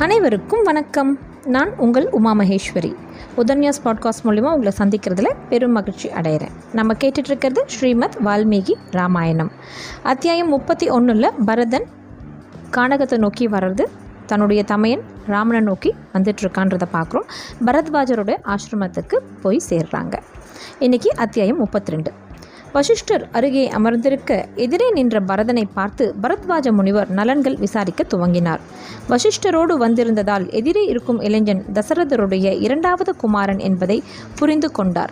அனைவருக்கும் வணக்கம். நான் உங்கள் உமா மகேஸ்வரி. உதன்யாஸ் பாட்காஸ்ட் மூலிமா உங்களை சந்திக்கிறதுல பெரும் மகிழ்ச்சி அடைகிறேன் நம்ம கேட்டுட்ருக்கிறது ஸ்ரீமத் வால்மீகி ராமாயணம். அத்தியாயம் முப்பத்தி ஒன்றில் பரதன் கானகத்தை நோக்கி வர்றது தன்னுடைய தமையன் ராமனை நோக்கி வந்துட்டுருக்கான்றதை பார்க்குறோம். பரத்வாஜரோட ஆசிரமத்துக்கு போய் சேர்றாங்க. இன்றைக்கி அத்தியாயம் முப்பத்தி ரெண்டு. வசிஷ்டர் அருகே அமர்ந்திருக்க எதிரே நின்ற பரதனை பார்த்து பரத்வாஜ முனிவர் நலன்கள் விசாரிக்க துவங்கினார். வசிஷ்டரோடு வந்திருந்ததால் எதிரே இருக்கும் இளைஞன் தசரதருடைய இரண்டாவது குமாரன் என்பதை புரிந்து கொண்டார்.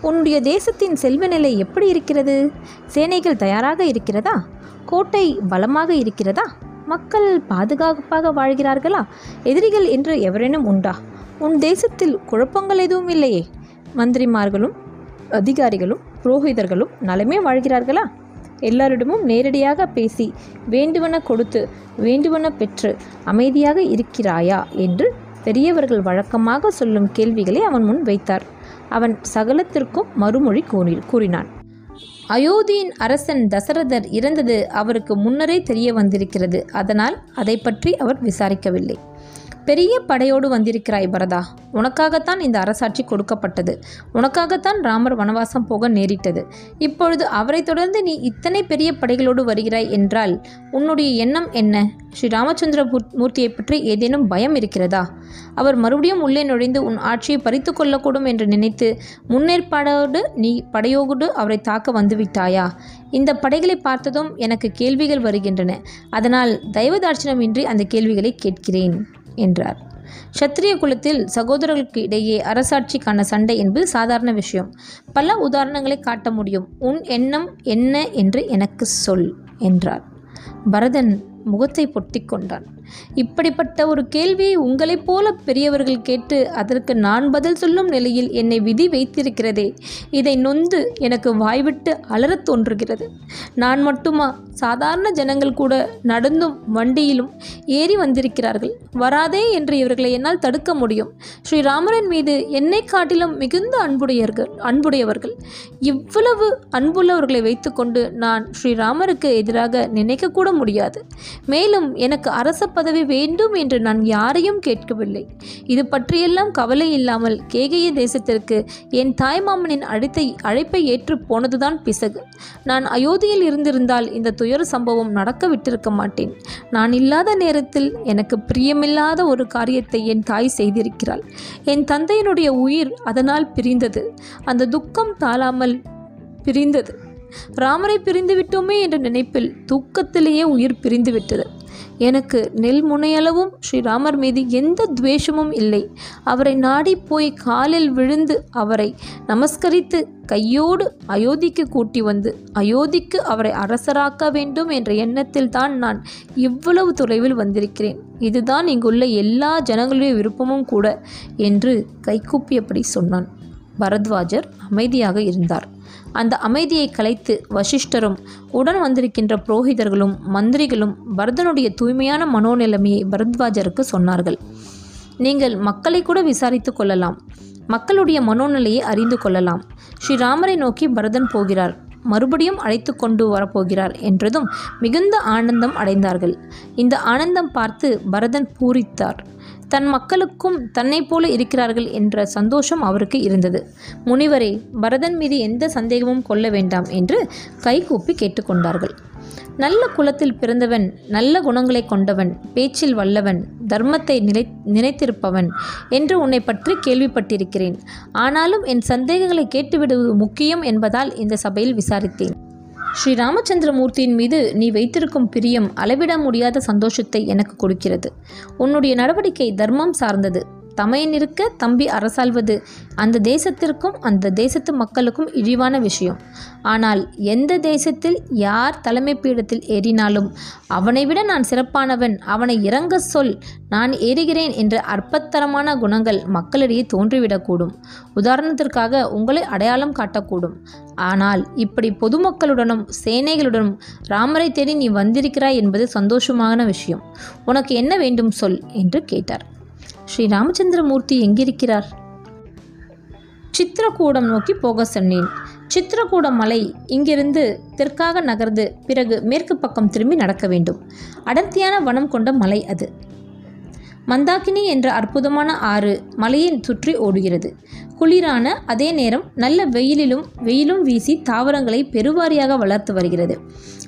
உன்னுடைய தேசத்தின் செல்வ நிலை எப்படி இருக்கிறது? சேனைகள் தயாராக இருக்கிறதா? கோட்டை பலமாக இருக்கிறதா? மக்கள் பாதுகாப்பாக வாழ்கிறார்களா? எதிரிகள் என்று எவரேனும் உண்டா? உன் தேசத்தில் குழப்பங்கள் எதுவும் இல்லையே மந்திரிமார்களும் அதிகாரிகளும் புரோகிதர்களும் நலமே வாழ்கிறார்களா? எல்லாரிடமும் நேரடியாக பேசி வேண்டுவன கொடுத்து வேண்டுவன பெற்று அமைதியாக இருக்கிறாயா என்று பெரியவர்கள் வழக்கமாக சொல்லும் கேள்விகளை அவன் முன் வைத்தார். அவன் சகலத்திற்கும் மறுமொழி கூறி கூறினான். அயோத்தியின் அரசன் தசரதர் இறந்தது அவருக்கு முன்னரே தெரிய வந்திருக்கிறது. அதனால் அதை பற்றி அவர் விசாரிக்கவில்லை. பெரிய படையோடு வந்திருக்கிறாய் பரதா. உனக்காகத்தான் இந்த அரசாட்சி கொடுக்கப்பட்டது. உனக்காகத்தான் ராமர் வனவாசம் போக நேரிட்டது. இப்பொழுது அவரை தொடர்ந்து நீ இத்தனை பெரிய படைகளோடு வருகிறாய் என்றால் உன்னுடைய எண்ணம் என்ன? ஸ்ரீ ராமச்சந்திர மூர்த்தியை பற்றி ஏதேனும் பயம் இருக்கிறதா? அவர் மறுபடியும் உள்ளே நுழைந்து உன் ஆட்சியை பறித்து கொள்ளக்கூடும் என்று நினைத்து முன்னேற்பாடோடு நீ படையோடு அவரை தாக்க வந்துவிட்டாயா? இந்த படைகளை பார்த்ததும் எனக்கு கேள்விகள் வருகின்றன. அதனால் தயவதாட்சணமின்றி அந்த கேள்விகளை கேட்கிறேன். என்றார். சத்திரிய குலத்தில் சகோதரர்களுக்கு இடையே அரசாட்சிக்கான சண்டை என்பது சாதாரண விஷயம். பல உதாரணங்களை காட்ட முடியும். உன் எண்ணம் என்ன என்று எனக்கு சொல் என்றார். பரதன் முகத்தை பொத்தி கொண்டான். இப்படிப்பட்ட ஒரு கேள்வியை உங்களைப் போல பெரியவர்கள் கேட்டு அதற்கு நான் பதில் சொல்லும் நிலையில் என்னை விதி வைத்திருக்கிறதே. இதை நொந்து எனக்கு வாய்விட்டு அலறத் தோன்றுகிறது. நான் மட்டுமா? சாதாரண ஜனங்கள் கூட நடந்தும் வண்டியிலும் ஏறி வந்திருக்கிறார்கள். வராதே என்று இவர்களை என்னால் தடுக்க முடியும். ஸ்ரீராமரின் மீது என்னை காட்டிலும் மிகுந்த அன்புடையர்கள் அன்புடையவர்கள். இவ்வளவு அன்புள்ளவர்களை வைத்துக்கொண்டு நான் ஸ்ரீராமருக்கு எதிராக நினைக்கக்கூட முடியாது. மேலும் எனக்கு அரச பதவி வேண்டும் என்று நான் யாரையும் கேட்கவில்லை. இது பற்றியெல்லாம் கவலை இல்லாமல் கேகைய தேசத்திற்கு என் தாய்மாமனின் அழைத்தை அழைப்பை ஏற்று போனதுதான் பிசகு. நான் அயோத்தியில் இருந்திருந்தால் இந்த துயர சம்பவம் நடக்க விட்டிருக்க மாட்டேன். நான் இல்லாத நேரத்தில் எனக்கு பிரியமில்லாத ஒரு காரியத்தை என் தாய் செய்திருக்கிறாள். என் தந்தையினுடைய உயிர் அதனால் பிரிந்தது. அந்த துக்கம் தாழாமல் பிரிந்தது. ராமரை பிரிந்து விட்டோமே என்ற நினைப்பில் தூக்கத்திலேயே உயிர் பிரிந்து விட்டது எனக்கு நெல் முனையளவும் ஸ்ரீராமர் மீது எந்த துவேஷமும் இல்லை. அவரை நாடி போய் காலில் விழுந்து அவரை நமஸ்கரித்து கையோடு அயோத்திக்கு கூட்டி வந்து அயோத்திக்கு அவரை அரசராக்க வேண்டும் என்ற எண்ணத்தில் தான் நான் இவ்வளவு தொலைவில் வந்திருக்கிறேன். இதுதான் இங்குள்ள எல்லா ஜனங்களுடைய விருப்பமும் கூட என்று கைகூப்பியபடி சொன்னான். பரத்வாஜர் அமைதியாக இருந்தார். அந்த அமைதியை கலைத்து வசிஷ்டரும் உடன் வந்திருக்கின்ற புரோகிதர்களும் மந்திரிகளும் பரதனுடைய தூய்மையான மனோநிலைமையை பரத்வாஜருக்கு சொன்னார்கள். நீங்கள் மக்களை கூட விசாரித்து கொள்ளலாம். மக்களுடைய மனோநிலையை அறிந்து கொள்ளலாம். ஸ்ரீராமரை நோக்கி பரதன் போகிறார். மறுபடியும் அழைத்து கொண்டு வரப்போகிறார் என்றதும் மிகுந்த ஆனந்தம் அடைந்தார்கள். இந்த ஆனந்தம் பார்த்து பரதன் பூரித்தார். தன் மக்களுக்கும் தன்னை போல இருக்கிறார்கள் என்ற சந்தோஷம் அவருக்கு இருந்தது. முனிவரே பரதன் மீது எந்த சந்தேகமும் கொள்ள வேண்டாம் என்று கைகூப்பி கேட்டுக்கொண்டார்கள். நல்ல குலத்தில் பிறந்தவன் நல்ல குணங்களை கொண்டவன் பேச்சில் வல்லவன் தர்மத்தை நிலை நினைத்திருப்பவன் என்று உன்னை பற்றி கேள்விப்பட்டிருக்கிறேன். ஆனாலும் என் சந்தேகங்களை கேட்டுவிடுவது முக்கியம் என்பதால் இந்த சபையில் விசாரித்தேன். ஸ்ரீ ராமச்சந்திரமூர்த்தியின் மீது நீ வைத்திருக்கும் பிரியம் அளவிட முடியாத சந்தோஷத்தை எனக்கு கொடுக்கிறது. உன்னுடைய நடவடிக்கை தர்மம் சார்ந்தது. தமையன் இருக்க தம்பி அரசாள்வது. அந்த தேசத்திற்கும் அந்த தேசத்து மக்களுக்கும் இழிவான விஷயம். ஆனால் எந்த தேசத்தில் யார் தலைமை பீடத்தில் ஏறினாலும் அவனை விட நான் சிறப்பானவன் அவனை இறங்க சொல் நான் ஏறுகிறேன் என்ற அற்பத்தரமான குணங்கள் மக்களிடையே தோன்றிவிடக்கூடும். உதாரணத்திற்காக உங்களை அடையாளம் காட்டக்கூடும். ஆனால் இப்படி பொதுமக்களுடனும் சேனைகளுடனும் ராமரை தேடி நீ வந்திருக்கிறாய் என்பது சந்தோஷமான விஷயம். உனக்கு என்ன வேண்டும் சொல்? என்று கேட்டார். ஸ்ரீ ராமச்சந்திரமூர்த்தி எங்கிருக்கிறார்? சித்திரக்கூடம் நோக்கி போக சொன்னேன். சித்திரக்கூட மலை இங்கிருந்து தெற்காக நகர்ந்து பிறகு மேற்கு பக்கம் திரும்பி நடக்க வேண்டும். அடர்த்தியான வனம் கொண்ட மலை அது. மந்தாக்கினி என்ற அற்புதமான ஆறு மலையை சுற்றி ஓடுகிறது. குளிரான அதே நேரம் நல்ல வெயிலிலும் வெயிலும் வீசி தாவரங்களை பெருவாரியாக வளர்த்து வருகிறது.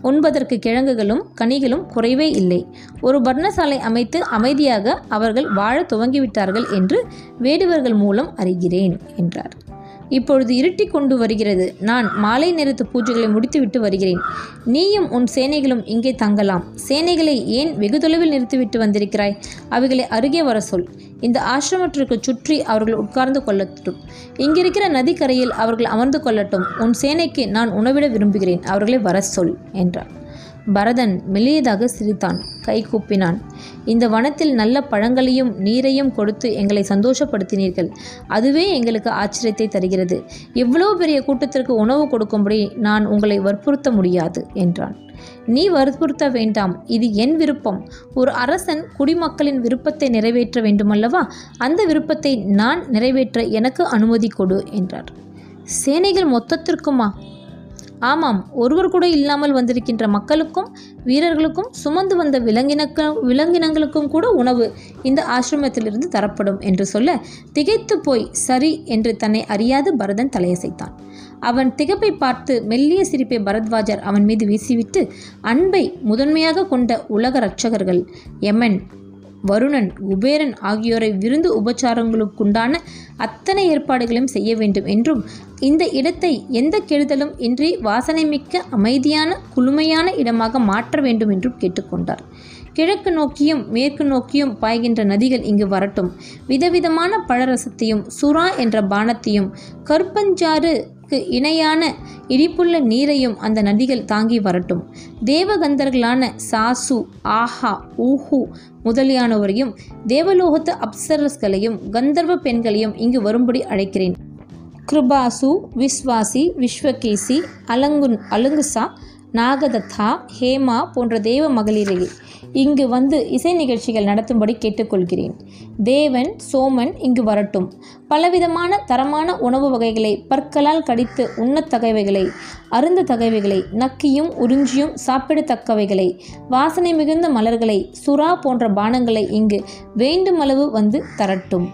உண்பதற்கு கிழங்குகளும் கனிகளும் குறைவே இல்லை. ஒரு பர்ணசாலை அமைத்து அமைதியாக அவர்கள் வாழ துவங்கிவிட்டார்கள் என்று வேடுவர்கள் மூலம் அறிகிறேன் என்றார். இப்பொழுது இருட்டி கொண்டு வருகிறது. நான் மாலை நேரத்து பூஜைகளை முடித்துவிட்டு வருகிறேன். நீயும் உன் சேனைகளும் இங்கே தங்கலாம். சேனைகளை ஏன் வெகு தொலைவில் நிறுத்திவிட்டு வந்திருக்கிறாய்? அவைகளை அருகே வர சொல் இந்த ஆசிரமத்திற்கு சுற்றி அவர்கள் உட்கார்ந்து கொள்ளட்டும். இங்கிருக்கிற நதிக்கரையில் அவர்கள் அமர்ந்து கொள்ளட்டும். உன் சேனைக்கு நான் உணவிட விரும்புகிறேன். அவர்களை வர சொல் என்றார். பரதன் மெல்லியதாக சிரித்தான் கை கூப்பினான். இந்த வனத்தில் நல்ல பழங்களையும் நீரையும் கொடுத்து எங்களை சந்தோஷப்படுத்தினீர்கள். அதுவே எங்களுக்கு ஆச்சரியத்தை தருகிறது. எவ்வளோ பெரிய கூட்டத்திற்கு உணவு கொடுக்கும்படி நான் உங்களை வற்புறுத்த முடியாது என்றான். நீ வற்புறுத்த வேண்டாம் இது என் விருப்பம். ஒரு அரசன் குடிமக்களின் விருப்பத்தை நிறைவேற்ற வேண்டுமல்லவா? அந்த விருப்பத்தை நான் நிறைவேற்ற எனக்கு அனுமதி கொடு என்றார். சேனைகள் மொத்தத்திற்குமா? ஆமாம் ஒருவர் கூட இல்லாமல் வந்திருக்கின்ற மக்களுக்கும் வீரர்களுக்கும் சுமந்து வந்த விலங்கினக்க விலங்கினங்களுக்கும் கூட உணவு இந்த ஆசிரமத்திலிருந்து தரப்படும் என்று சொல்ல திகைத்து போய் சரி என்று தன்னை அறியாது பரதன் தலையசைத்தான். அவன் திகப்பை பார்த்து மெல்லிய சிரிப்பை பரத்வாஜர் அவன் மீது வீசிவிட்டு அன்பை முதன்மையாக கொண்ட உலக ரட்சகர்கள் யமன் வருணன் குபேரன் ஆகியோரை விருந்து உபச்சாரங்களுக்குண்டான அத்தனை ஏற்பாடுகளையும் செய்ய வேண்டும் என்றும் இந்த இடத்தை எந்த கெடுதலும் இன்றி வாசனைமிக்க அமைதியான குளுமையான இடமாக மாற்ற வேண்டும் என்றும் கேட்டுக்கொண்டார். கிழக்கு நோக்கியும் மேற்கு நோக்கியும் பாய்கின்ற நதிகள் இங்கு வரட்டும். விதவிதமான பழரசத்தையும் சுறா என்ற பானத்தையும் அதற்கு இணையான இடிப்புள்ள நீரையும் அந்த நதிகள் தாங்கி வரட்டும். தேவகந்தர்களான சாசு ஆஹா ஊஹு முதலியானவரையும் தேவலோகத்து அப்சரஸ்களையும் கந்தர்வ பெண்களையும் இங்கு வரும்படி அழைக்கிறேன். கிருபாசு விஸ்வாசி விஸ்வகேசி அலங்குன் அலுங்குசா நாகதத்தா ஹேமா போன்ற தேவ மகளிரை இங்கு வந்து இசை நிகழ்ச்சிகள் நடத்தும்படி கேட்டுக்கொள்கிறேன். தேவன் சோமன் இங்கு வரட்டும். பலவிதமான தரமான உணவு வகைகளை பற்களால் கடித்து உண்ணத்தகைவைகளை அருந்த தகைவைகளை நக்கியும் உறிஞ்சியும் சாப்பிடத்தக்கவைகளை வாசனை மிகுந்த மலர்களை சுறா போன்ற பானங்களை இங்கு வேண்டுமளவு வந்து தரட்டும்.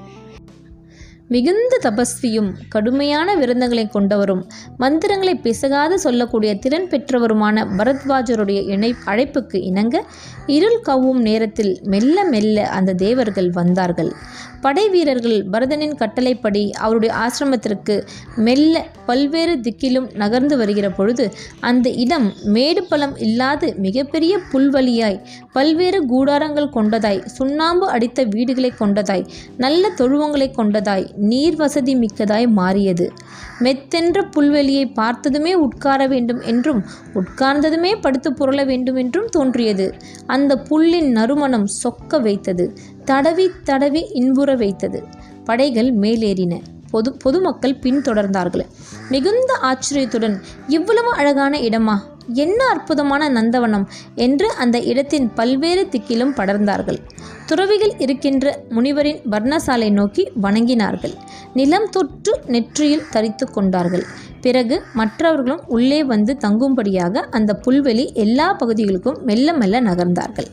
மிகுந்த தபஸ்வியும் கடுமையான விருந்தங்களை கொண்டவரும் மந்திரங்களை பிசகாது சொல்லக்கூடிய திறன் பெற்றவருமான பரத்வாஜருடைய இணை அழைப்புக்கு இணங்க இருள் கவ்வும் நேரத்தில் மெல்ல மெல்ல அந்த தேவர்கள் வந்தார்கள். படை வீரர்கள் பரதனின் கட்டளைப்படி அவருடைய ஆசிரமத்திற்கு மெல்ல பல்வேறு திக்கிலும் நகர்ந்து வருகிற பொழுது அந்த இடம் மேடு பலம் இல்லாது மிகப்பெரிய புல்வெளியாய் பல்வேறு கூடாரங்கள் கொண்டதாய் சுண்ணாம்பு அடித்த வீடுகளை கொண்டதாய் நல்ல தொழுவங்களை கொண்டதாய் நீர் வசதி மிக்கதாய் மாறியது. மெத்தென்ற புல்வெளியை பார்த்ததுமே உட்கார வேண்டும் என்றும் உட்கார்ந்ததுமே படுத்து புரள வேண்டும் என்றும் தோன்றியது. அந்த புல்லின் நறுமணம் சொக்க வைத்தது தடவி தடவி இன்புற வைத்தது. படைகள் மேலேறின. பொது பொதுமக்கள் பின்தொடர்ந்தார்கள். மிகுந்த ஆச்சரியத்துடன் இவ்வளவு அழகான இடமா? என்ன அற்புதமான நந்தவனம் என்று அந்த இடத்தின் பல்வேறு திக்கிலும் படர்ந்தார்கள். துறவிகள் இருக்கின்ற முனிவரின் வர்ணசாலை நோக்கி வணங்கினார்கள். நிலம் தொற்று நெற்றியில் தரித்து கொண்டார்கள். பிறகு மற்றவர்களும் உள்ளே வந்து தங்கும்படியாக அந்த புல்வெளி எல்லா பகுதிகளுக்கும் மெல்ல மெல்ல நகர்ந்தார்கள்.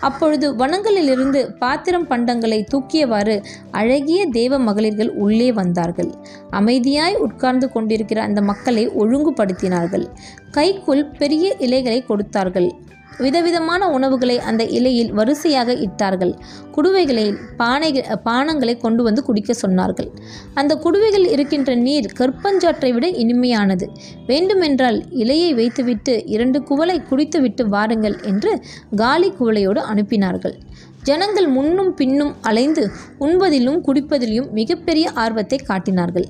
அப்பொழுது வனங்களிலிருந்து பாத்திரம் பண்டங்களை தூக்கியவாறு அழகிய தேவ மகளிர்கள் உள்ளே வந்தார்கள். அமைதியாய் உட்கார்ந்து கொண்டிருக்கிற அந்த மக்களை ஒழுங்குபடுத்தினார்கள். கைக்குள் பெரிய இலைகளை கொடுத்தார்கள். விதவிதமான உணவுகளை அந்த இலையில் வரிசையாக இட்டார்கள். குடுவைகளில் பானை பானங்களை கொண்டு வந்து குடிக்க சொன்னார்கள். அந்த குடுவைகள் இருக்கின்ற நீர் கற்பஞ்சாற்றை விட இனிமையானது. வேண்டுமென்றால் இலையை வைத்துவிட்டு இரண்டு குவளை குடித்துவிட்டு வாருங்கள் என்று காலி குவளையோடு அனுப்பினார்கள். ஜனங்கள் முன்னும் பின்னும் அலைந்து உண்பதிலும் குடிப்பதிலும் மிகப்பெரிய ஆர்வத்தை காட்டினார்கள்.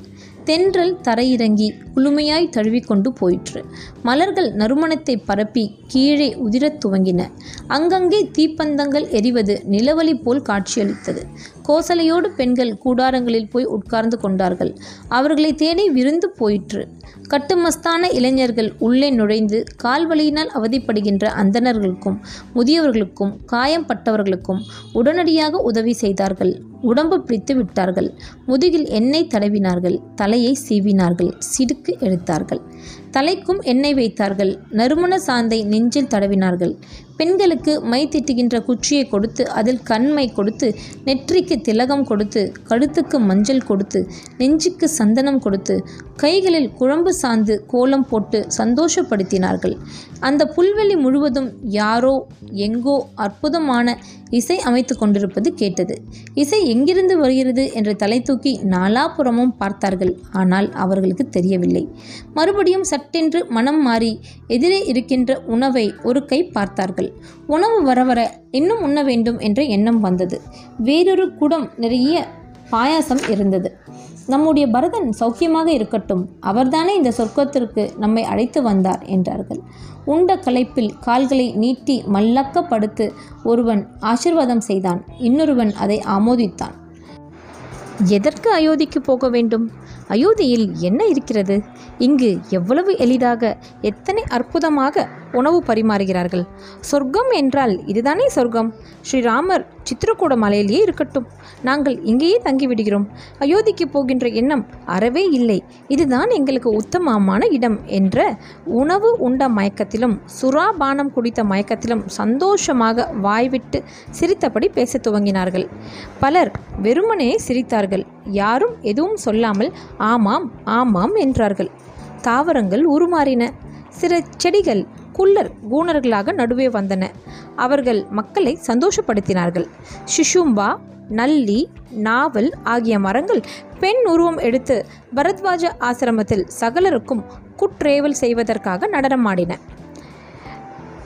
தென்றல் தரையிறங்கி குளுமையாய் தழுவிக்கொண்டு போயிற்று. மலர்கள் நறுமணத்தை பரப்பி கீழே உதிரத் துவங்கின. அங்கங்கே தீப்பந்தங்கள் எரிவது நிலவலி போல் காட்சியளித்தது. கோசலையோடு பெண்கள் கூடாரங்களில் போய் உட்கார்ந்து கொண்டார்கள். அவர்களை தேடி விருந்து போயிற்று. கட்டுமஸ்தான இளைஞர்கள் உள்ளே நுழைந்து கால்வழியினால் அவதிப்படுகின்ற அந்தணர்களுக்கும் முதியவர்களுக்கும் காயம் பட்டவர்களுக்கும் உடனடியாக உதவி செய்தார்கள். உடம்பு பிடித்து விட்டார்கள். முதுகில் எண்ணெய் தடவினார்கள். தலையை சீவினார்கள். சிடுக்கு எடுத்தார்கள். தலைக்கும் எண்ணெய் வைத்தார்கள். நறுமண சாந்தை நெஞ்சில் தடவினார்கள். பெண்களுக்கு மை திட்டுகின்ற குச்சியை கொடுத்து அதில் கண்மை கொடுத்து நெற்றிக்கு திலகம் கொடுத்து கழுத்துக்கு மஞ்சள் கொடுத்து நெஞ்சுக்கு சந்தனம் கொடுத்து கைகளில் குழம்பு சாந்து கோலம் போட்டு சந்தோஷப்படுத்தினார்கள். அந்த புல்வெளி முழுவதும் யாரோ எங்கோ அற்புதமான இசை அமைத்து கொண்டிருப்பது கேட்டது. இசை எங்கிருந்து வருகிறது என்று தலை தூக்கி நாலாபுறமும் பார்த்தார்கள். ஆனால் அவர்களுக்கு தெரியவில்லை. மறுபடியும் சட்டென்று மனம் மாறி எதிரே இருக்கின்ற உணவை ஒரு கை பார்த்தார்கள். உணவு வர வர இன்னும் உண்ண வேண்டும் என்ற எண்ணம் வந்தது. வேறொரு குடம் நிறைய பாயாசம் இருந்தது. நம்முடைய பரதன் சௌக்கியமாக இருக்கட்டும் அவர்தானே இந்த சொர்க்கத்திற்கு நம்மை அழைத்து வந்தார் என்றார்கள். உண்ட களைப்பில் கால்களை நீட்டி மல்லக்க படுத்து ஒருவன் ஆசிர்வாதம் செய்தான் இன்னொருவன் அதை ஆமோதித்தான். எதற்கு அயோத்திக்கு போக வேண்டும்? அயோத்தியில் என்ன இருக்கிறது? இங்கு எவ்வளவு எளிதாக எத்தனை அற்புதமாக உணவு பரிமாறுகிறார்கள்? சொர்க்கம் என்றால் இதுதானே சொர்க்கம்? ஸ்ரீராமர் சித்திரக்கூட மலையிலேயே இருக்கட்டும். நாங்கள் இங்கேயே தங்கிவிடுகிறோம். அயோத்திக்கு போகின்ற எண்ணம் அறவே இல்லை. இதுதான் எங்களுக்கு உத்தமமான இடம் என்ற உணவு உண்ட மயக்கத்திலும் சுறாபானம் குடித்த மயக்கத்திலும் சந்தோஷமாக வாய்விட்டு சிரித்தபடி பேசத் துவங்கினார்கள். பலர் வெறுமனே சிரித்தார்கள். யாரும் எதுவும் சொல்லாமல் ஆமாம் ஆமாம் என்றார்கள். தாவரங்கள் உருமாறின. சில செடிகள் குள்ளர் கூணர்களாக நடுவே வந்தன. அவர்கள் மக்களை சந்தோஷப்படுத்தினார்கள். சிஷும்பா நல்லி நாவல் ஆகிய மரங்கள் பெண் உருவம் எடுத்து பரத்வாஜ ஆசிரமத்தில் சகலருக்கும் குற்றேவல் செய்வதற்காக நடனமாடின.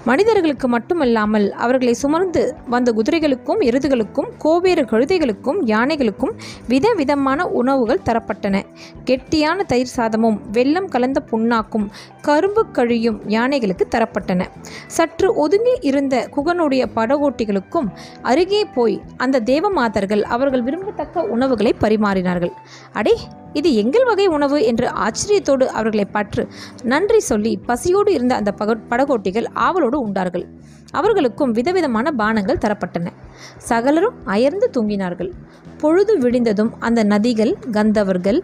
மனிதர்களுக்கு மட்டுமல்லாமல் அவர்களை சுமர்ந்து வந்த குதிரைகளுக்கும் எருதுகளுக்கும் கோவேறு கழுதைகளுக்கும் யானைகளுக்கும் விதவிதமான உணவுகள் தரப்பட்டன. கெட்டியான தயிர் சாதமும் வெள்ளம் கலந்த புண்ணாக்கும் கரும்பு கழியும் யானைகளுக்கு தரப்பட்டன. சற்று ஒதுங்கி இருந்த குகனுடைய படகோட்டிகளுக்கும் அருகே போய் அந்த தேவமாதர்கள் அவர்கள் விரும்பத்தக்க உணவுகளை பரிமாறினார்கள். அடே இது எங்கள் வகை உணவு என்று ஆச்சரியத்தோடு அவர்களை பற்று நன்றி சொல்லி பசியோடு இருந்த அந்த பக படகோட்டிகள் ஆவலோடு உண்டார்கள். அவர்களுக்கும் விதவிதமான பானங்கள் தரப்பட்டன. சகலரும் அயர்ந்து தூங்கினார்கள். பொழுது விடிந்ததும் அந்த நதிகள் கந்தவர்கள்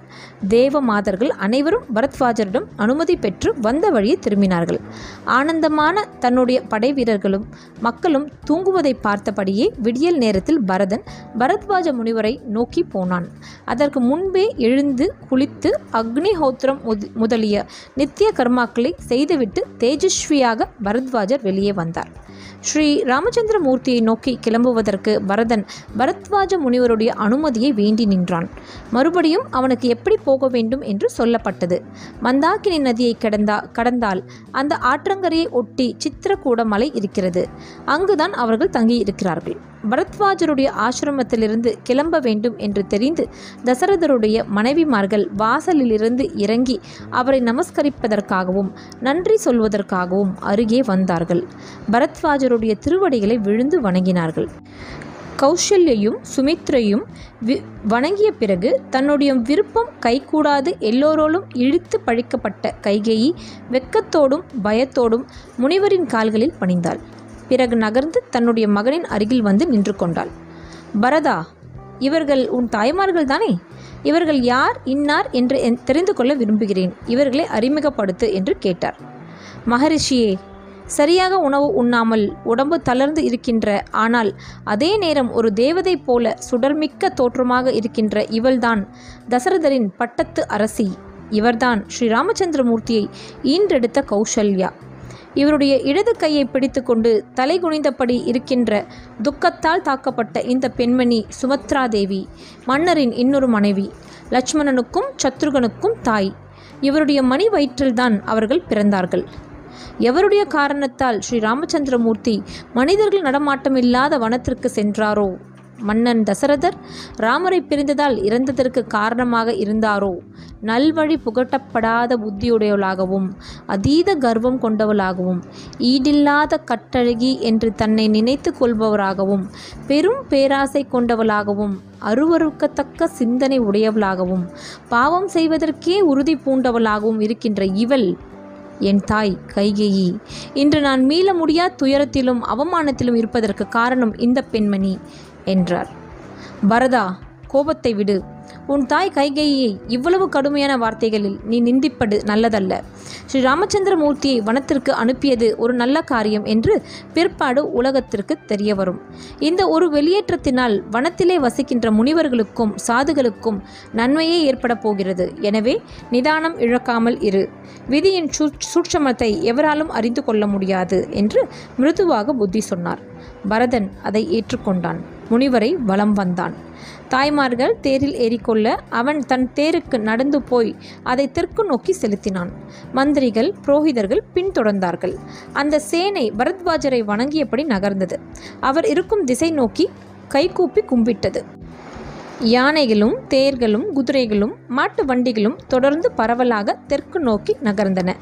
தேவமாதர்கள் அனைவரும் பரத்வாஜரிடம் அனுமதி பெற்று வந்த வழியை திரும்பினார்கள். ஆனந்தமான தன்னுடைய படை வீரர்களும் மக்களும் தூங்குவதை பார்த்தபடியே விடியல் நேரத்தில் பரதன் பரத்வாஜ முனிவரை நோக்கி போனான். அதற்கு முன்பே எழுந்து குளித்து அக்னிஹோத்திரம் முதலிய நித்திய கர்மாக்களை செய்துவிட்டு தேஜஸ்வியாக பரத்வாஜர் வெளியே வந்தார். ஸ்ரீ ராமச்சந்திர மூர்த்தியை நோக்கி கிளம்புவதற்கு பரதன் பரத்வாஜ முனிவருடைய அனுமதியை வேண்டி நின்றான். மறுபடியும் அவனுக்கு எப்படி போக வேண்டும் என்று சொல்லப்பட்டது. மந்தாக்கினி நதியை கடந்தா கடந்தால் அந்த ஆற்றங்கரையை ஒட்டி சித்திரக்கூட மலை இருக்கிறது. அங்குதான் அவர்கள் தங்கியிருக்கிறார்கள். பரத்வாஜருடைய ஆசிரமத்திலிருந்து கிளம்ப வேண்டும் என்று தெரிந்து தசரதருடைய மனைவிமார்கள் வாசலிலிருந்து இறங்கி அவரை நமஸ்கரிப்பதற்காகவும் நன்றி சொல்வதற்காகவும் அருகே வந்தார்கள். பரத்வாஜருடைய திருவடிகளை விழுந்து வணங்கினார்கள். கௌஷல்யையும் சுமித்ரையும் வி வணங்கிய பிறகு தன்னுடைய விருப்பம் கைகூடாது எல்லோரோடும் இழுத்து பழிக்கப்பட்ட கைகேயி வெட்கத்தோடும் பயத்தோடும் முனிவரின் கால்களில் பணிந்தாள். பிறகு நகர்ந்து தன்னுடைய மகனின் அருகில் வந்து நின்று கொண்டாள். பரதா இவர்கள் உன் தாய்மார்கள் தானே? இவர்கள் யார் இன்னார் என்று என்- தெரிந்து கொள்ள விரும்புகிறேன். இவர்களை அறிமுகப்படுத்து என்று கேட்டார். மகரிஷியே சரியாக உணவு உண்ணாமல் உடம்பு தளர்ந்து இருக்கின்ற ஆனால் அதே நேரம் ஒரு தேவதை போல சுடர்மிக்க தோற்றமாக இருக்கின்ற இவள்தான் தசரதரின் பட்டத்து அரசி. இவர்தான் ஸ்ரீராமச்சந்திரமூர்த்தியை ஈன்றெடுத்த கௌசல்யா. இவருடைய இடது கையை பிடித்துக்கொண்டு தலை குனிந்தபடி இருக்கின்ற துக்கத்தால் தாக்கப்பட்ட இந்த பெண்மணி சுமத்ரா தேவி மன்னரின் இன்னொரு மனைவி லட்சுமணனுக்கும் சத்ருகனுக்கும் தாய். இவருடைய மணி வயிற்றில்தான் அவர்கள் பிறந்தார்கள். எவருடைய காரணத்தால் ஸ்ரீ ராமச்சந்திரமூர்த்தி மனிதர்கள் நடமாட்டமில்லாத வனத்திற்கு சென்றாரோ? மன்னன் தசரதர் ராமரை பிரிந்ததால் இறந்ததற்கு காரணமாக இருந்தாரோ? நல்வழி புகட்டப்படாத புத்தியுடையவளாகவும் அதீத கர்வம் கொண்டவளாகவும் ஈடில்லாத கட்டழகி என்று தன்னை நினைத்து கொள்பவராகவும் பெரும் பேராசை கொண்டவளாகவும் அருவருக்கத்தக்க சிந்தனை உடையவளாகவும் பாவம் செய்வதற்கே உறுதி பூண்டவளாகவும் இருக்கின்ற இவள் என் தாய் கைகேயி. இன்று நான் மீள முடியா துயரத்திலும் அவமானத்திலும் இருப்பதற்கு காரணம் இந்த பெண்மணி. என்றார். பரதா கோபத்தை விடு. உன் தாய் கைகையை இவ்வளவு கடுமையான வார்த்தைகளில் நீ நிந்திப்பது நல்லதல்ல. ஸ்ரீ ராமச்சந்திர மூர்த்தியை வனத்திற்கு அனுப்பியது ஒரு நல்ல காரியம் என்று பிற்பாடு உலகத்திற்கு தெரிய வரும் இந்த ஒரு வெளியேற்றத்தினால் வனத்திலே வசிக்கின்ற முனிவர்களுக்கும் சாதுகளுக்கும் நன்மையே ஏற்பட போகிறது. எனவே நிதானம் இழக்காமல் இரு. விதியின் சூ சூட்சமத்தை எவராலும் அறிந்து கொள்ள முடியாது என்று மிருதுவாக புத்தி சொன்னார். பரதன் அதை ஏற்றுக்கொண்டான். முனிவரை வலம் வந்தான். தாய்மார்கள் தேரில் ஏறிக்கொள்ள அவன் தன் தேருக்கு நடந்து போய் அதை தெற்கு நோக்கி செலுத்தினான். மந்திரிகள் புரோகிதர்கள் பின்தொடர்ந்தார்கள். அந்த சேனை பரத்வாஜரை வணங்கியபடி நகர்ந்தது. அவர் இருக்கும் திசை நோக்கி கைகூப்பி கும்பிட்டது. யானைகளும் தேர்களும் குதிரைகளும் மாட்டு வண்டிகளும் தொடர்ந்து பரவலாக தெற்கு நோக்கி நகர்ந்தன.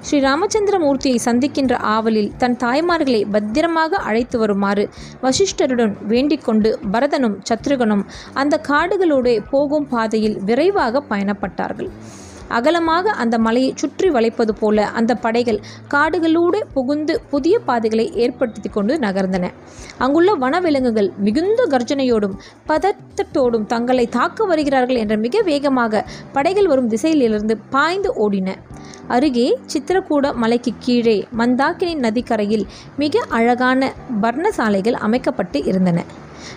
ஸ்ரீ ராமச்சந்திரமூர்த்தியை சந்திக்கின்ற ஆவலில் தன் தாய்மார்களை பத்திரமாக அழைத்து வருமாறு வசிஷ்டருடன் வேண்டிக் கொண்டு பரதனும் சத்ருகனும் அந்த காடுகளோடு போகும் பாதையில் விரைவாக பயணப்பட்டார்கள். அகலமாக அந்த மலையை சுற்றி வளைப்பது போல அந்த படைகள் காடுகளோடு புகுந்து புதிய பாதைகளை ஏற்படுத்தி கொண்டு நகர்ந்தன. அங்குள்ள வனவிலங்குகள் மிகுந்த கர்ஜனையோடும் பதத்தட்டோடும் தங்களை தாக்க வருகிறார்கள் என்ற மிக வேகமாக படைகள் வரும் திசையிலிருந்து பாய்ந்து ஓடின. அருகே சித்திரக்கூட மலைக்கு கீழே மந்தாக்கினி நதிக்கரையில் மிக அழகான பர்ணசாலைகள் அமைக்கப்பட்டு இருந்தன.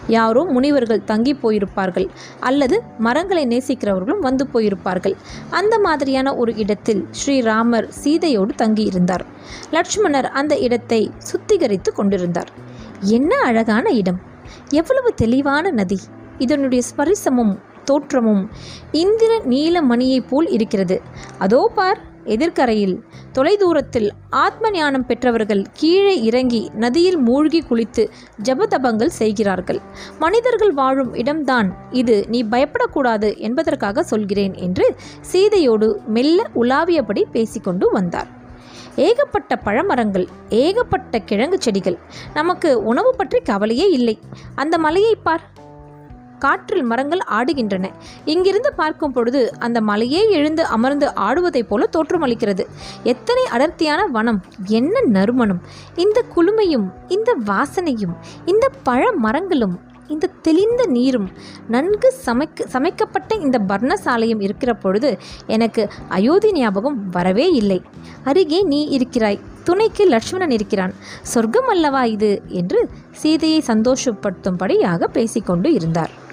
யாரோ முனிவர்கள் தங்கி போயிருப்பார்கள் அல்லது மரங்களை நேசிக்கிறவர்களும் வந்து போயிருப்பார்கள். அந்த மாதிரியான ஒரு இடத்தில் ஸ்ரீராமர் சீதையோடு தங்கியிருந்தார். லட்சுமணர் அந்த இடத்தை சுத்திகரித்து கொண்டிருந்தார். என்ன அழகான இடம்! எவ்வளவு தெளிவான நதி! இதனுடைய ஸ்பரிசமும் தோற்றமும் இந்திர நீலமணியைப் போல் இருக்கிறது. அதோ பார் எதிர்க்கரையில் தொலைதூரத்தில் ஆத்ம ஞானம் பெற்றவர்கள் கீழே இறங்கி நதியில் மூழ்கி குளித்து ஜபதபங்கள் செய்கிறார்கள். மனிதர்கள் வாழும் இடம்தான் இது. நீ பயப்படக்கூடாது என்பதற்காக சொல்கிறேன் என்று சீதையோடு மெல்ல உலாவியபடி பேசிக்கொண்டு வந்தார். ஏகப்பட்ட பழமரங்கள் ஏகப்பட்ட கிழங்கு செடிகள். நமக்கு உணவு பற்றி கவலையே இல்லை. அந்த மலையை பார் காற்றில் மரங்கள் ஆடுகின்றன. இங்கிருந்து பார்க்கும் பொழுது அந்த மலையே எழுந்து அமர்ந்து ஆடுவதைப் போல தோற்றமளிக்கிறது. எத்தனை அடர்த்தியான வனம் என்ன நறுமணம். இந்த குளுமையும் இந்த வாசனையும் இந்த பழ மரங்களும் இந்த தெளிந்த நீரும் நன்கு சமைக்க சமைக்கப்பட்ட இந்த பர்ணசாலையும் இருக்கிற பொழுது எனக்கு அயோத்தி ஞாபகம் வரவே இல்லை. அருகே நீ இருக்கிறாய் துணைக்கு லட்சுமணன் இருக்கிறான். சொர்க்கம் அல்லவா இது? என்று சீதையை சந்தோஷப்படுத்தும்படியாக பேசிக்கொண்டு இருந்தார்.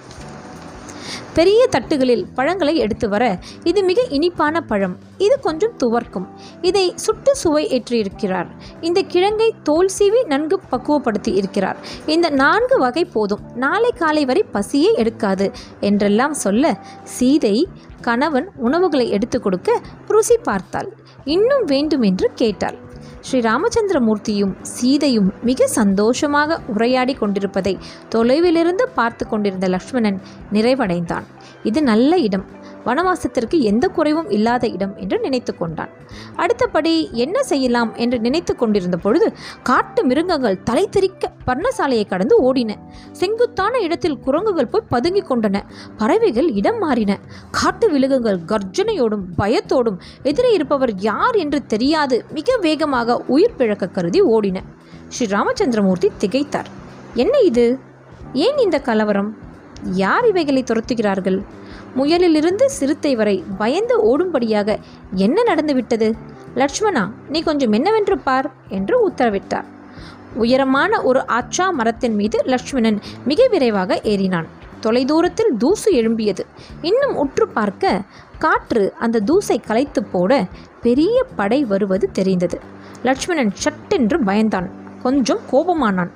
பெரிய தட்டுகளில் பழங்களை எடுத்து வர இது மிக இனிப்பான பழம். இது கொஞ்சம் துவர்க்கும். இதை சுட்டு சுவை ஏற்றியிருக்கிறார். இந்த கிழங்கை தோல் சீவி நன்கு பக்குவப்படுத்தி இருக்கிறார். இந்த நான்கு வகை போதும். நாளை காலை வரை பசியே எடுக்காது என்றெல்லாம் சொல்ல சீதை கணவன் உணவுகளை எடுத்து கொடுக்க ருசி பார்த்தாள். இன்னும் வேண்டும் என்று கேட்டாள். ஸ்ரீ ராமச்சந்திரமூர்த்தியும் சீதையும் மிக சந்தோஷமாக உரையாடி கொண்டிருப்பதை தொலைவிலிருந்து பார்த்து கொண்டிருந்த லக்ஷ்மணன் நிறைவடைந்தான். இது நல்ல இடம். வனவாசத்திற்கு எந்த குறைவும் இல்லாத இடம் என்று நினைத்து கொண்டான். அடுத்தபடி என்ன செய்யலாம் என்று நினைத்து கொண்டிருந்த பொழுது காட்டு மிருகங்கள் தலை தெறிக்க பர்ணசாலையை கடந்து ஓடின. செங்குத்தான இடத்தில் குரங்குகள் போய் பதுங்கிக் கொண்டன. பறவைகள் இடம் மாறின. காட்டு விலங்குகள் கர்ஜனையோடும் பயத்தோடும் எதிரே இருப்பவர் யார் என்று தெரியாது. மிக வேகமாக உயிர் பிழக்க கருதி ஓடின. ஸ்ரீ ராமச்சந்திரமூர்த்தி திகைத்தார். என்ன இது? ஏன் இந்த கலவரம்? யார் இவைகளை துரத்துகிறார்கள்? முயலிலிருந்து சிறுத்தை வரை பயந்து ஓடும்படியாக என்ன நடந்துவிட்டது? லட்சுமணா நீ கொஞ்சம் என்னவென்று பார் என்று உத்தரவிட்டார். உயரமான ஒரு ஆச்சா மரத்தின் மீது லட்சுமணன் மிக விரைவாக ஏறினான். தொலைதூரத்தில் தூசு எழும்பியது. இன்னும் உற்று பார்க்க காற்று அந்த தூசை கலைத்து போட பெரிய படை வருவது தெரிந்தது. லட்சுமணன் சட்டென்று பயந்தான். கொஞ்சம் கோபமானான்.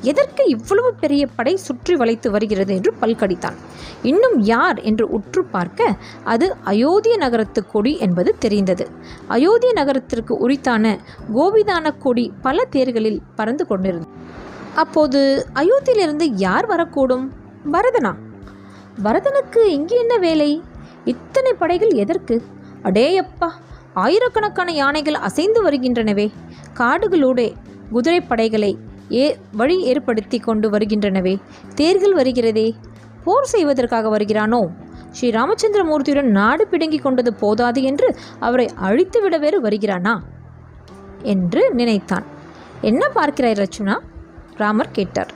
எதற்கு இவ்வளவு பெரிய படை சுற்றி வளைத்து வருகிறது என்று பல்கடித்தான். இன்னும் யார் என்று உற்று பார்க்க அது அயோத்திய நகரத்து கொடி என்பது தெரிந்தது. அயோத்திய நகரத்திற்கு உரித்தான கோபிதான கொடி பல தேர்களில் பறந்து கொண்டிருந்தது. அப்போது அயோத்தியிலிருந்து யார் வரக்கூடும்? பரதனா. பரதனுக்கு இங்கே என்ன வேலை? இத்தனை படைகள் எதற்கு? அடேயப்பா ஆயிரக்கணக்கான யானைகள் அசைந்து வருகின்றனவே. காடுகளோடே குதிரைப்படைகளை ஏ வழி ஏற்படுத்தி கொண்டு வருகின்றனவே. தேர்கள் வருகிறதே. போர் செய்வதற்காக வருகிறானோ? ஸ்ரீ ராமச்சந்திர மூர்த்தியுடன் நாடு பிடுங்கிக் கொண்டது போதாது என்று அவரை அழித்துவிட வேறு வருகிறானா? என்று நினைத்தான். என்ன பார்க்கிறாய் ரச்சுனா? ராமர் கேட்டார்.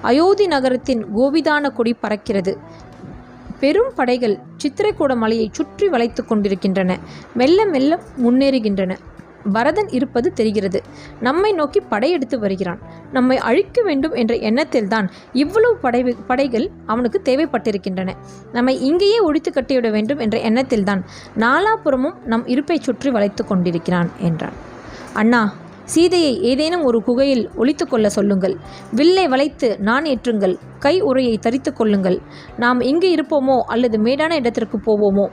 அயோத்தி நகரத்தின் கோபிதான கொடி பறக்கிறது. பெரும் படைகள் சித்திரைக்கூட மலையை சுற்றி வளைத்து கொண்டிருக்கின்றன. மெல்ல மெல்ல முன்னேறுகின்றன. பரதன் இருப்பது தெரிகிறது. நம்மை நோக்கி படையெடுத்து வருகிறான். நம்மை அழிக்க வேண்டும் என்ற எண்ணத்தில்தான் இவ்வளவு படை படைகள் அவனுக்கு தேவைப்பட்டிருக்கின்றன. நம்மை இங்கேயே ஒழித்து கட்டிவிட வேண்டும் என்ற எண்ணத்தில்தான் நாலாபுறமும் நம் இருப்பை சுற்றி வளைத்து கொண்டிருக்கிறான் என்றான். அண்ணா சீதையை ஏதேனும் ஒரு குகையில் ஒழித்து கொள்ள சொல்லுங்கள். வில்லை வளைத்து நான் ஏற்றுங்கள். கை உரையை தரித்து கொள்ளுங்கள். நாம் இங்கு இருப்போமோ அல்லது மேடான இடத்திற்கு போவோமோ?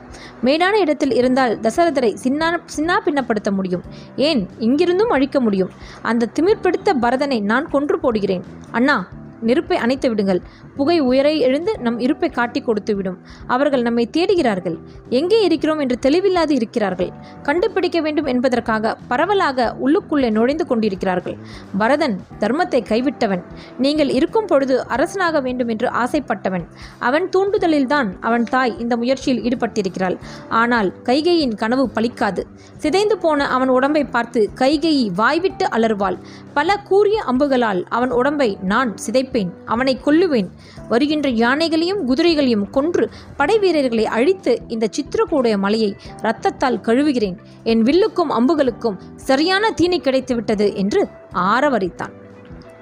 மேடான இடத்தில் இருந்தால் தசரதரை சின்னா சின்னா பின்னப்படுத்த முடியும். ஏன்? இங்கிருந்தும் அழிக்க முடியும். அந்த திமிர்பிடித்த பரதனை நான் கொன்று போடுகிறேன். அண்ணா நெருப்பை அணைத்து விடுங்கள். புகை உயரை எழுந்து நம் இருப்பை காட்டி கொடுத்து விடும். அவர்கள் நம்மை தேடுகிறார்கள். எங்கே இருக்கிறோம் என்று தெளிவில்லாது இருக்கிறார்கள். கண்டுபிடிக்க வேண்டும் என்பதற்காக பரவலாக உள்ளுக்குள்ளே நுழைந்து கொண்டிருக்கிறார்கள். பரதன் தர்மத்தை கைவிட்டவன். நீங்கள் இருக்கும் பொழுது அரசனாக வேண்டும் என்று ஆசைப்பட்டவன். அவன் தூண்டுதலில்தான் அவன் தாய் இந்த முயற்சியில் ஈடுபட்டிருக்கிறாள். ஆனால் கைகையின் கனவு பலிக்காது. சிதைந்து போன அவன் உடம்பை பார்த்து கைகையை வாய்விட்டு அலறுவாள். பல கூறிய அம்புகளால் அவன் உடம்பை நான் சிதை அழிப்பேன் அவனை கொல்லுவேன். வருகின்ற யானைகளையும் குதிரைகளையும் கொன்று படை வீரர்களை அழித்து இந்த சித்திரக்கூடைய மலையை இரத்தத்தால் கழுவுகிறேன். என் வில்லுக்கும் அம்புகளுக்கும் சரியான தீனி கிடைத்துவிட்டது என்று ஆரவரித்தான்.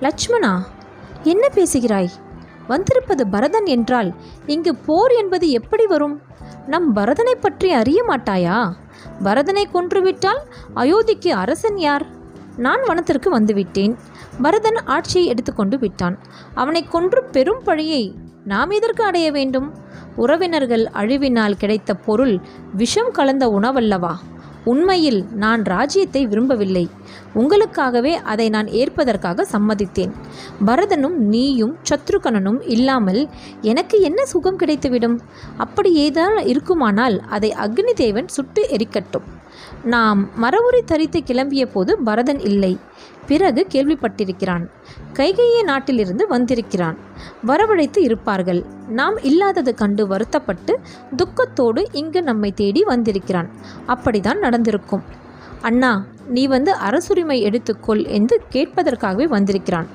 லட்சுமணா என்ன பேசுகிறாய்? வந்திருப்பது பரதன் என்றால் இங்கு போர் என்பது எப்படி வரும்? நம் பரதனை பற்றி அறிய மாட்டாயா? பரதனை கொன்றுவிட்டால் அயோத்திக்கு அரசன் யார்? நான் வனத்திற்கு வந்துவிட்டேன். பரதன் ஆட்சியை எடுத்துக்கொண்டு விட்டான். அவனை கொன்று பெரும் பழியை நாம் எதற்கு அடைய வேண்டும்? உறவினர்கள் அழிவினால் கிடைத்த பொருள் விஷம் கலந்த உணவல்லவா? உண்மையில் நான் ராஜ்யத்தை விரும்பவில்லை. உங்களுக்காகவே அதை நான் ஏற்பதற்காக சம்மதித்தேன். பரதனும் நீயும் சத்ருகனனும் இல்லாமல் எனக்கு என்ன சுகம் கிடைத்துவிடும்? அப்படி ஏதாவது இருக்குமானால் அதை அக்னி தேவன் சுட்டு எரிக்கட்டும். நாம் மரவுரி தரித்து கிளம்பிய போது பரதன் இல்லை. பிறகு கேள்விப்பட்டிருக்கிறான். கைகைய நாட்டிலிருந்து வந்திருக்கிறான். வரவழைத்து இருப்பார்கள். நாம் இல்லாதது கண்டு வருத்தப்பட்டு துக்கத்தோடு இங்கு நம்மை தேடி வந்திருக்கிறான். அப்படிதான் நடந்திருக்கும். அண்ணா நீ வந்து அரசுரிமை எடுத்துக்கொள் என்று கேட்பதற்காகவே வந்திருக்கிறான்.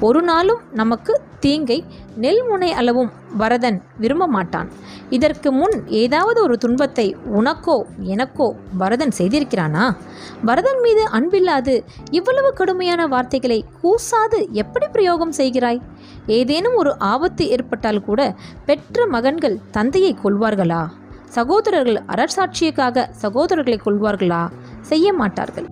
ஒரு நாளும் நமக்கு தீங்கை நெல்முனை அளவும் பரதன் விரும்ப மாட்டான். இதற்கு முன் ஏதாவது ஒரு துன்பத்தை உனக்கோ எனக்கோ பரதன் செய்திருக்கிறானா? பரதன் மீது அன்பில்லாது இவ்வளவு கடுமையான வார்த்தைகளை கூசாது எப்படி பிரயோகம் செய்கிறாய்? ஏதேனும் ஒரு ஆபத்து ஏற்பட்டால் கூட பெற்ற மகன்கள் தந்தையை கொள்வார்களா சகோதரர்கள் அரசாட்சியக்காக சகோதரர்களை கொள்வார்களா செய்ய மாட்டார்கள்.